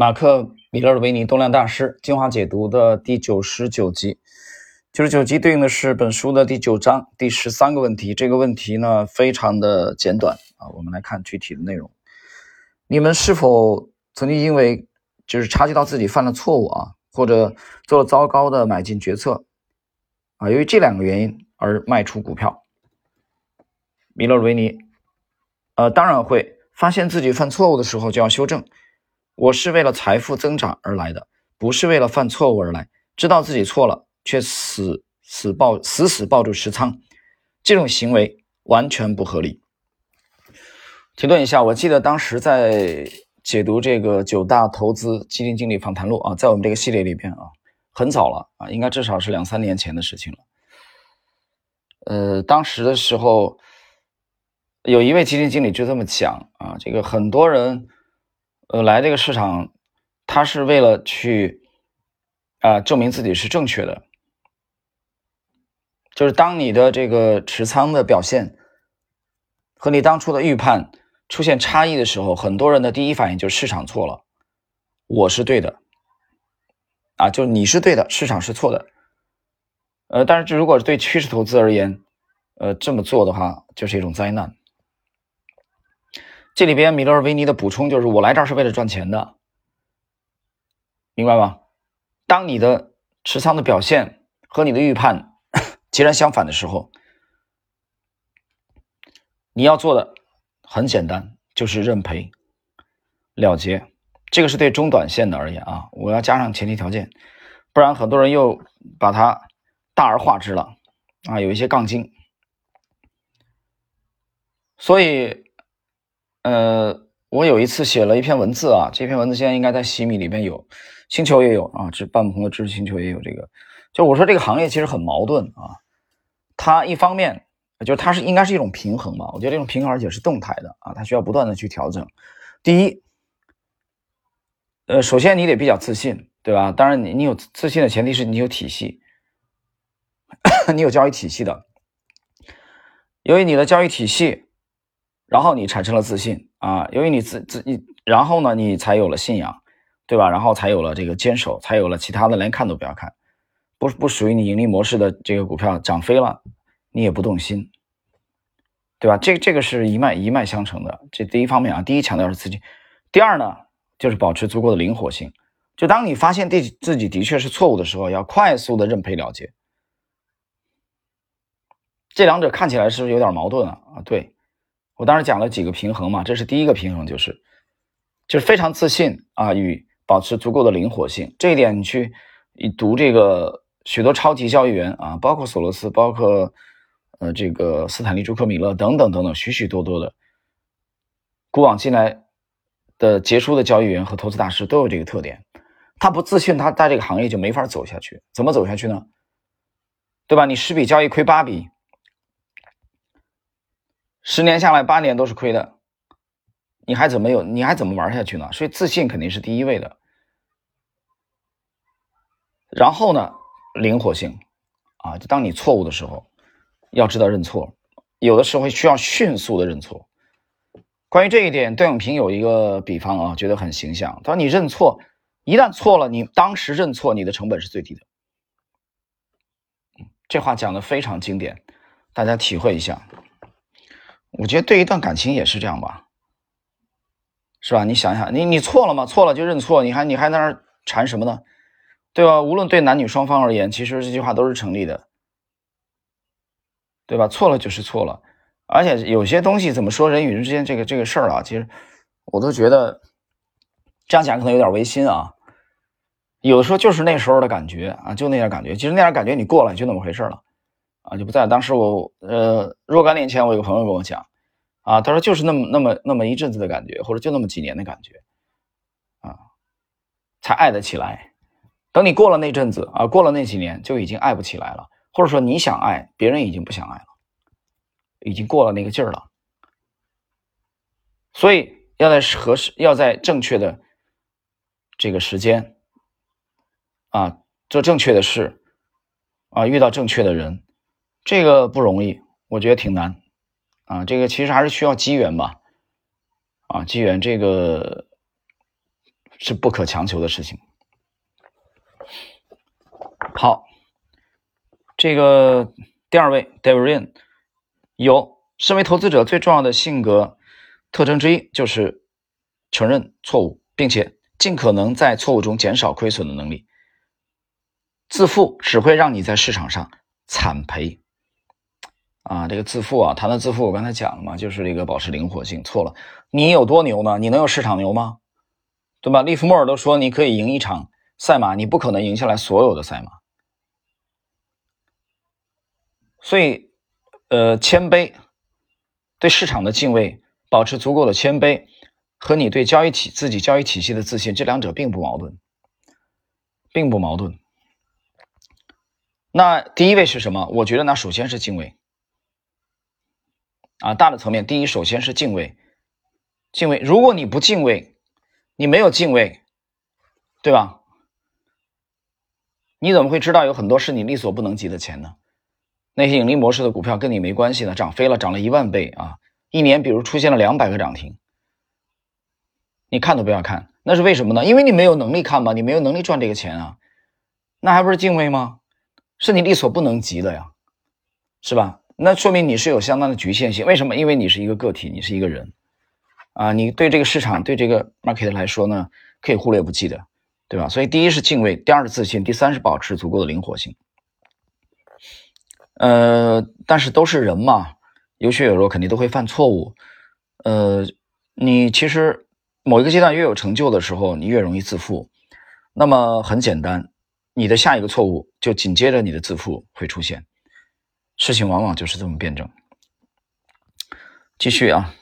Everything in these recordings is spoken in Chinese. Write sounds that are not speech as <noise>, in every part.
马克·米勒维尼动量大师精华解读的第九十九集，九十九集对应的是本书的第九章第十三个问题。这个问题呢，非常的简短啊。我们来看具体的内容。你们是否曾经因为就是察觉到自己犯了错误啊，或者做了糟糕的买进决策啊，由于这两个原因而卖出股票？米勒维尼，呃，当然会。发现自己犯错误的时候就要修正。我是为了财富增长而来的，不是为了犯错误而来。知道自己错了，却死死抱死死抱住持仓，这种行为完全不合理。停顿一下，我记得当时在解读这个九大投资基金经理访谈录啊，在我们这个系列里边啊，很早了啊，应该至少是两三年前的事情了。呃，当时的时候，有一位基金经理就这么讲啊，这个很多人。呃，来这个市场，他是为了去啊证明自己是正确的。就是当你的这个持仓的表现和你当初的预判出现差异的时候，很多人的第一反应就是市场错了，我是对的，啊，就是你是对的，市场是错的。呃，但是如果对趋势投资而言，呃，这么做的话就是一种灾难。这里边米勒尔维尼的补充就是：我来这儿是为了赚钱的，明白吗？当你的持仓的表现和你的预判 <coughs> 截然相反的时候，你要做的很简单，就是认赔了结。这个是对中短线的而言啊，我要加上前提条件，不然很多人又把它大而化之了啊，有一些杠精，所以。呃，我有一次写了一篇文字啊，这篇文字现在应该在喜米里面有，星球也有啊，这半不同的知识星球也有这个。就我说这个行业其实很矛盾啊，它一方面就是它是应该是一种平衡嘛，我觉得这种平衡而且是动态的啊，它需要不断的去调整。第一，呃，首先你得比较自信，对吧？当然你你有自信的前提是你有体系，<coughs> 你有交易体系的，由于你的交易体系。然后你产生了自信啊，由于你自自你，然后呢，你才有了信仰，对吧？然后才有了这个坚守，才有了其他的连看都不要看，不不属于你盈利模式的这个股票涨飞了，你也不动心，对吧？这这个是一脉一脉相承的。这第一方面啊，第一强调是资金，第二呢就是保持足够的灵活性。就当你发现自己自己的确是错误的时候，要快速的认赔了结。这两者看起来是不是有点矛盾啊？啊，对。我当时讲了几个平衡嘛，这是第一个平衡，就是就是非常自信啊，与保持足够的灵活性。这一点你去你读这个许多超级交易员啊，包括索罗斯，包括呃这个斯坦利·朱克米勒等等等等，许许多多的古往今来的杰出的交易员和投资大师都有这个特点。他不自信，他在这个行业就没法走下去。怎么走下去呢？对吧？你十笔交易亏八笔。十年下来，八年都是亏的，你还怎么有？你还怎么玩下去呢？所以自信肯定是第一位的。然后呢，灵活性啊，就当你错误的时候，要知道认错，有的时候需要迅速的认错。关于这一点，段永平有一个比方啊，觉得很形象。他说：“你认错，一旦错了，你当时认错，你的成本是最低的。”这话讲的非常经典，大家体会一下。我觉得对一段感情也是这样吧，是吧？你想想，你你错了吗？错了就认错，你还你还在那儿缠什么呢？对吧？无论对男女双方而言，其实这句话都是成立的，对吧？错了就是错了，而且有些东西怎么说，人与人之间这个这个事儿啊，其实我都觉得这样讲可能有点违心啊。有的时候就是那时候的感觉啊，就那点感觉，其实那点感觉你过了就那么回事了。啊，就不在。当时我呃，若干年前，我有个朋友跟我讲，啊，他说就是那么那么那么一阵子的感觉，或者就那么几年的感觉，啊，才爱得起来。等你过了那阵子啊，过了那几年，就已经爱不起来了，或者说你想爱，别人已经不想爱了，已经过了那个劲儿了。所以要在合适，要在正确的这个时间，啊，做正确的事，啊，遇到正确的人。这个不容易，我觉得挺难，啊，这个其实还是需要机缘吧，啊，机缘这个是不可强求的事情。好，这个第二位 david ren 有，身为投资者最重要的性格特征之一就是承认错误，并且尽可能在错误中减少亏损的能力。自负只会让你在市场上惨赔。啊，这个自负啊，谈的自负，我刚才讲了嘛，就是这个保持灵活性。错了，你有多牛呢？你能有市场牛吗？对吧？利弗莫尔都说你可以赢一场赛马，你不可能赢下来所有的赛马。所以，呃，谦卑，对市场的敬畏，保持足够的谦卑，和你对交易体自己交易体系的自信，这两者并不矛盾，并不矛盾。那第一位是什么？我觉得那首先是敬畏。啊，大的层面，第一首先是敬畏，敬畏。如果你不敬畏，你没有敬畏，对吧？你怎么会知道有很多是你力所不能及的钱呢？那些盈利模式的股票跟你没关系的，涨飞了，涨了一万倍啊！一年比如出现了两百个涨停，你看都不要看，那是为什么呢？因为你没有能力看嘛，你没有能力赚这个钱啊，那还不是敬畏吗？是你力所不能及的呀，是吧？那说明你是有相当的局限性，为什么？因为你是一个个体，你是一个人，啊，你对这个市场、对这个 market 来说呢，可以忽略不计的，对吧？所以第一是敬畏，第二是自信，第三是保持足够的灵活性。呃，但是都是人嘛，有血有肉，肯定都会犯错误。呃，你其实某一个阶段越有成就的时候，你越容易自负。那么很简单，你的下一个错误就紧接着你的自负会出现。事情往往就是这么辩证。继续啊，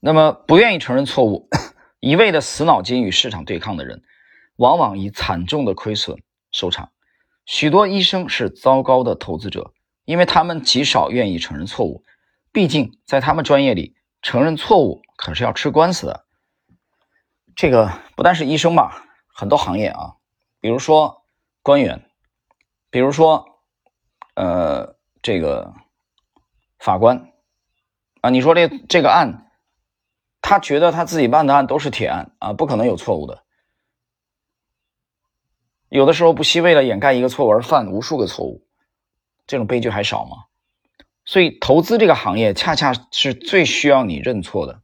那么不愿意承认错误，一味的死脑筋与市场对抗的人，往往以惨重的亏损收场。许多医生是糟糕的投资者，因为他们极少愿意承认错误。毕竟在他们专业里，承认错误可是要吃官司的。这个不但是医生吧，很多行业啊，比如说官员。比如说，呃，这个法官啊，你说这这个案，他觉得他自己办的案都是铁案啊，不可能有错误的。有的时候不惜为了掩盖一个错误而犯无数个错误，这种悲剧还少吗？所以，投资这个行业恰恰是最需要你认错的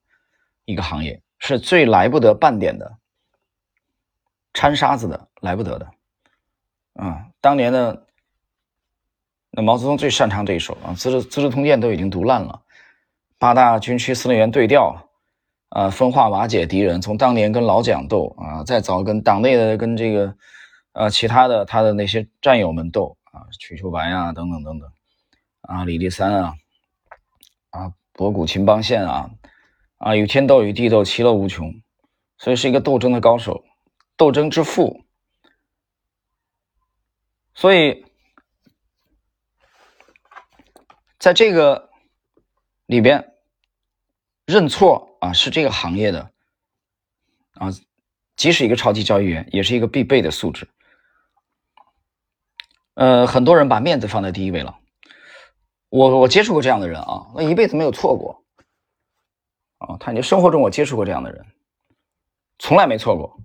一个行业，是最来不得半点的掺沙子的，来不得的。啊，当年的那毛泽东最擅长这一手啊，《资治资治通鉴》都已经读烂了，八大军区司令员对调，啊，分化瓦解敌人，从当年跟老蒋斗啊，再早跟党内的跟这个呃其他的他的那些战友们斗啊，瞿秋白啊等等等等啊，李立三啊啊，博古秦邦宪啊啊，与天斗与地斗，其乐无穷，所以是一个斗争的高手，斗争之父。所以，在这个里边，认错啊是这个行业的啊，即使一个超级交易员，也是一个必备的素质。呃，很多人把面子放在第一位了。我我接触过这样的人啊，那一辈子没有错过啊。他你生活中我接触过这样的人，从来没错过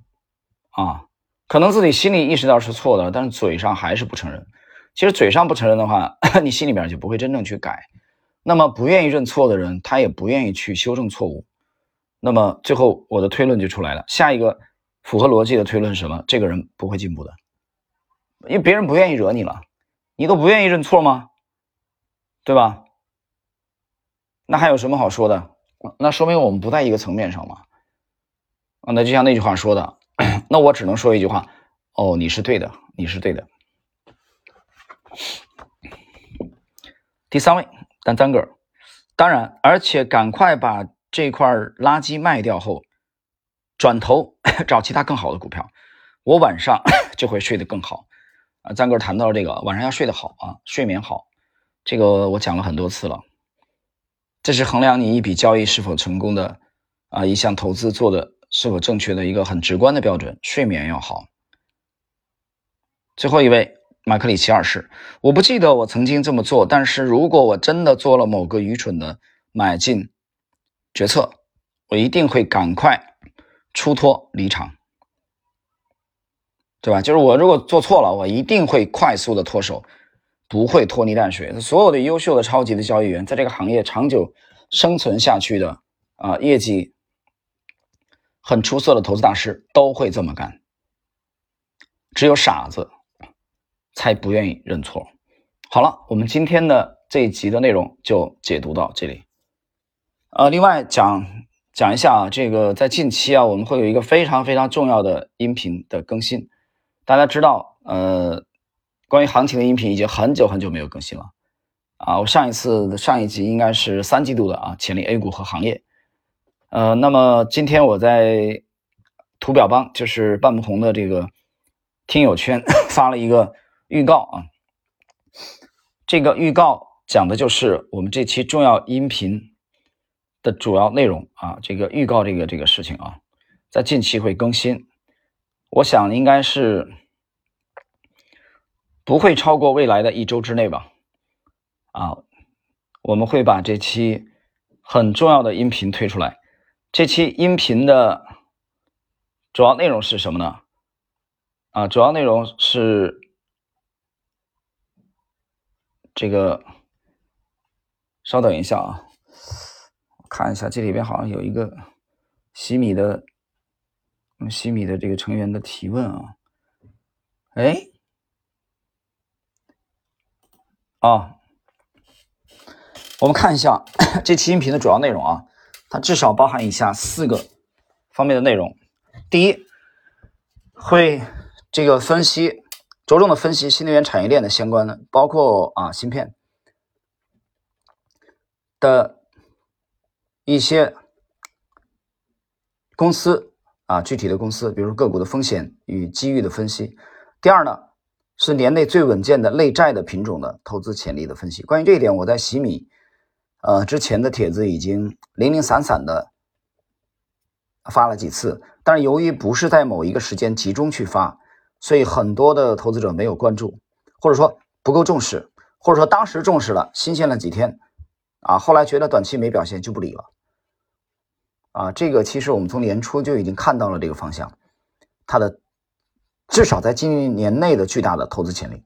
啊。可能自己心里意识到是错的，但是嘴上还是不承认。其实嘴上不承认的话，<laughs> 你心里边就不会真正去改。那么不愿意认错的人，他也不愿意去修正错误。那么最后我的推论就出来了。下一个符合逻辑的推论是什么？这个人不会进步的，因为别人不愿意惹你了，你都不愿意认错吗？对吧？那还有什么好说的？那说明我们不在一个层面上嘛。啊，那就像那句话说的。<clears throat> 那我只能说一句话，哦，你是对的，你是对的。第三位，单三个，当然，而且赶快把这块垃圾卖掉后，转头 <laughs> 找其他更好的股票，我晚上 <coughs> 就会睡得更好。啊，张哥谈到这个，晚上要睡得好啊，睡眠好，这个我讲了很多次了。这是衡量你一笔交易是否成功的啊，一项投资做的。是否正确的一个很直观的标准，睡眠要好。最后一位，马克里奇二世，我不记得我曾经这么做，但是如果我真的做了某个愚蠢的买进决策，我一定会赶快出脱离场，对吧？就是我如果做错了，我一定会快速的脱手，不会拖泥带水。所有的优秀的超级的交易员，在这个行业长久生存下去的啊，业绩很出色的投资大师都会这么干。只有傻子才不愿意认错。好了，我们今天的这一集的内容就解读到这里。呃，另外讲讲一下啊，这个在近期啊，我们会有一个非常非常重要的音频的更新。大家知道，呃，关于行情的音频已经很久很久没有更新了啊。我上一次上一集应该是三季度的啊，潜力 A 股和行业。呃，那么今天我在图表帮，就是半不红的这个听友圈 <laughs> 发了一个预告啊。这个预告讲的就是我们这期重要音频。的主要内容啊，这个预告这个这个事情啊，在近期会更新，我想应该是不会超过未来的一周之内吧。啊，我们会把这期很重要的音频推出来。这期音频的主要内容是什么呢？啊，主要内容是这个，稍等一下啊。看一下，这里边好像有一个西米的，西米的这个成员的提问啊。哎，啊，我们看一下 <coughs> 这期音频的主要内容啊，它至少包含以下四个方面的内容。第一，会这个分析，着重的分析新能源产业链的相关的，包括啊芯片的。一些公司啊，具体的公司，比如个股的风险与机遇的分析。第二呢，是年内最稳健的类债的品种的投资潜力的分析。关于这一点，我在洗米呃之前的帖子已经零零散散的发了几次，但是由于不是在某一个时间集中去发，所以很多的投资者没有关注，或者说不够重视，或者说当时重视了，新鲜了几天啊，后来觉得短期没表现就不理了。啊，这个其实我们从年初就已经看到了这个方向，它的至少在今年内的巨大的投资潜力。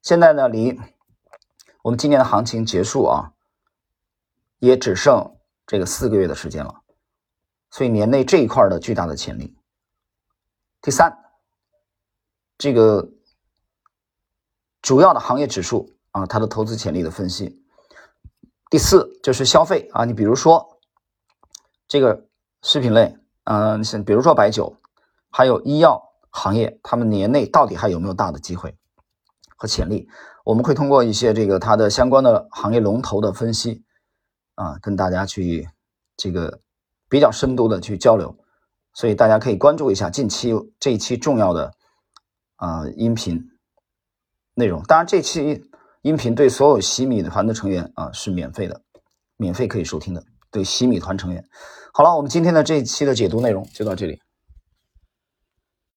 现在呢，离我们今年的行情结束啊，也只剩这个四个月的时间了，所以年内这一块的巨大的潜力。第三，这个主要的行业指数啊，它的投资潜力的分析。第四就是消费啊，你比如说。这个食品类，嗯，像比如说白酒，还有医药行业，他们年内到底还有没有大的机会和潜力？我们会通过一些这个它的相关的行业龙头的分析，啊，跟大家去这个比较深度的去交流，所以大家可以关注一下近期这一期重要的啊音频内容。当然，这期音频对所有洗米团的成员啊是免费的，免费可以收听的。对洗米团成员。好了，我们今天的这一期的解读内容就到这里。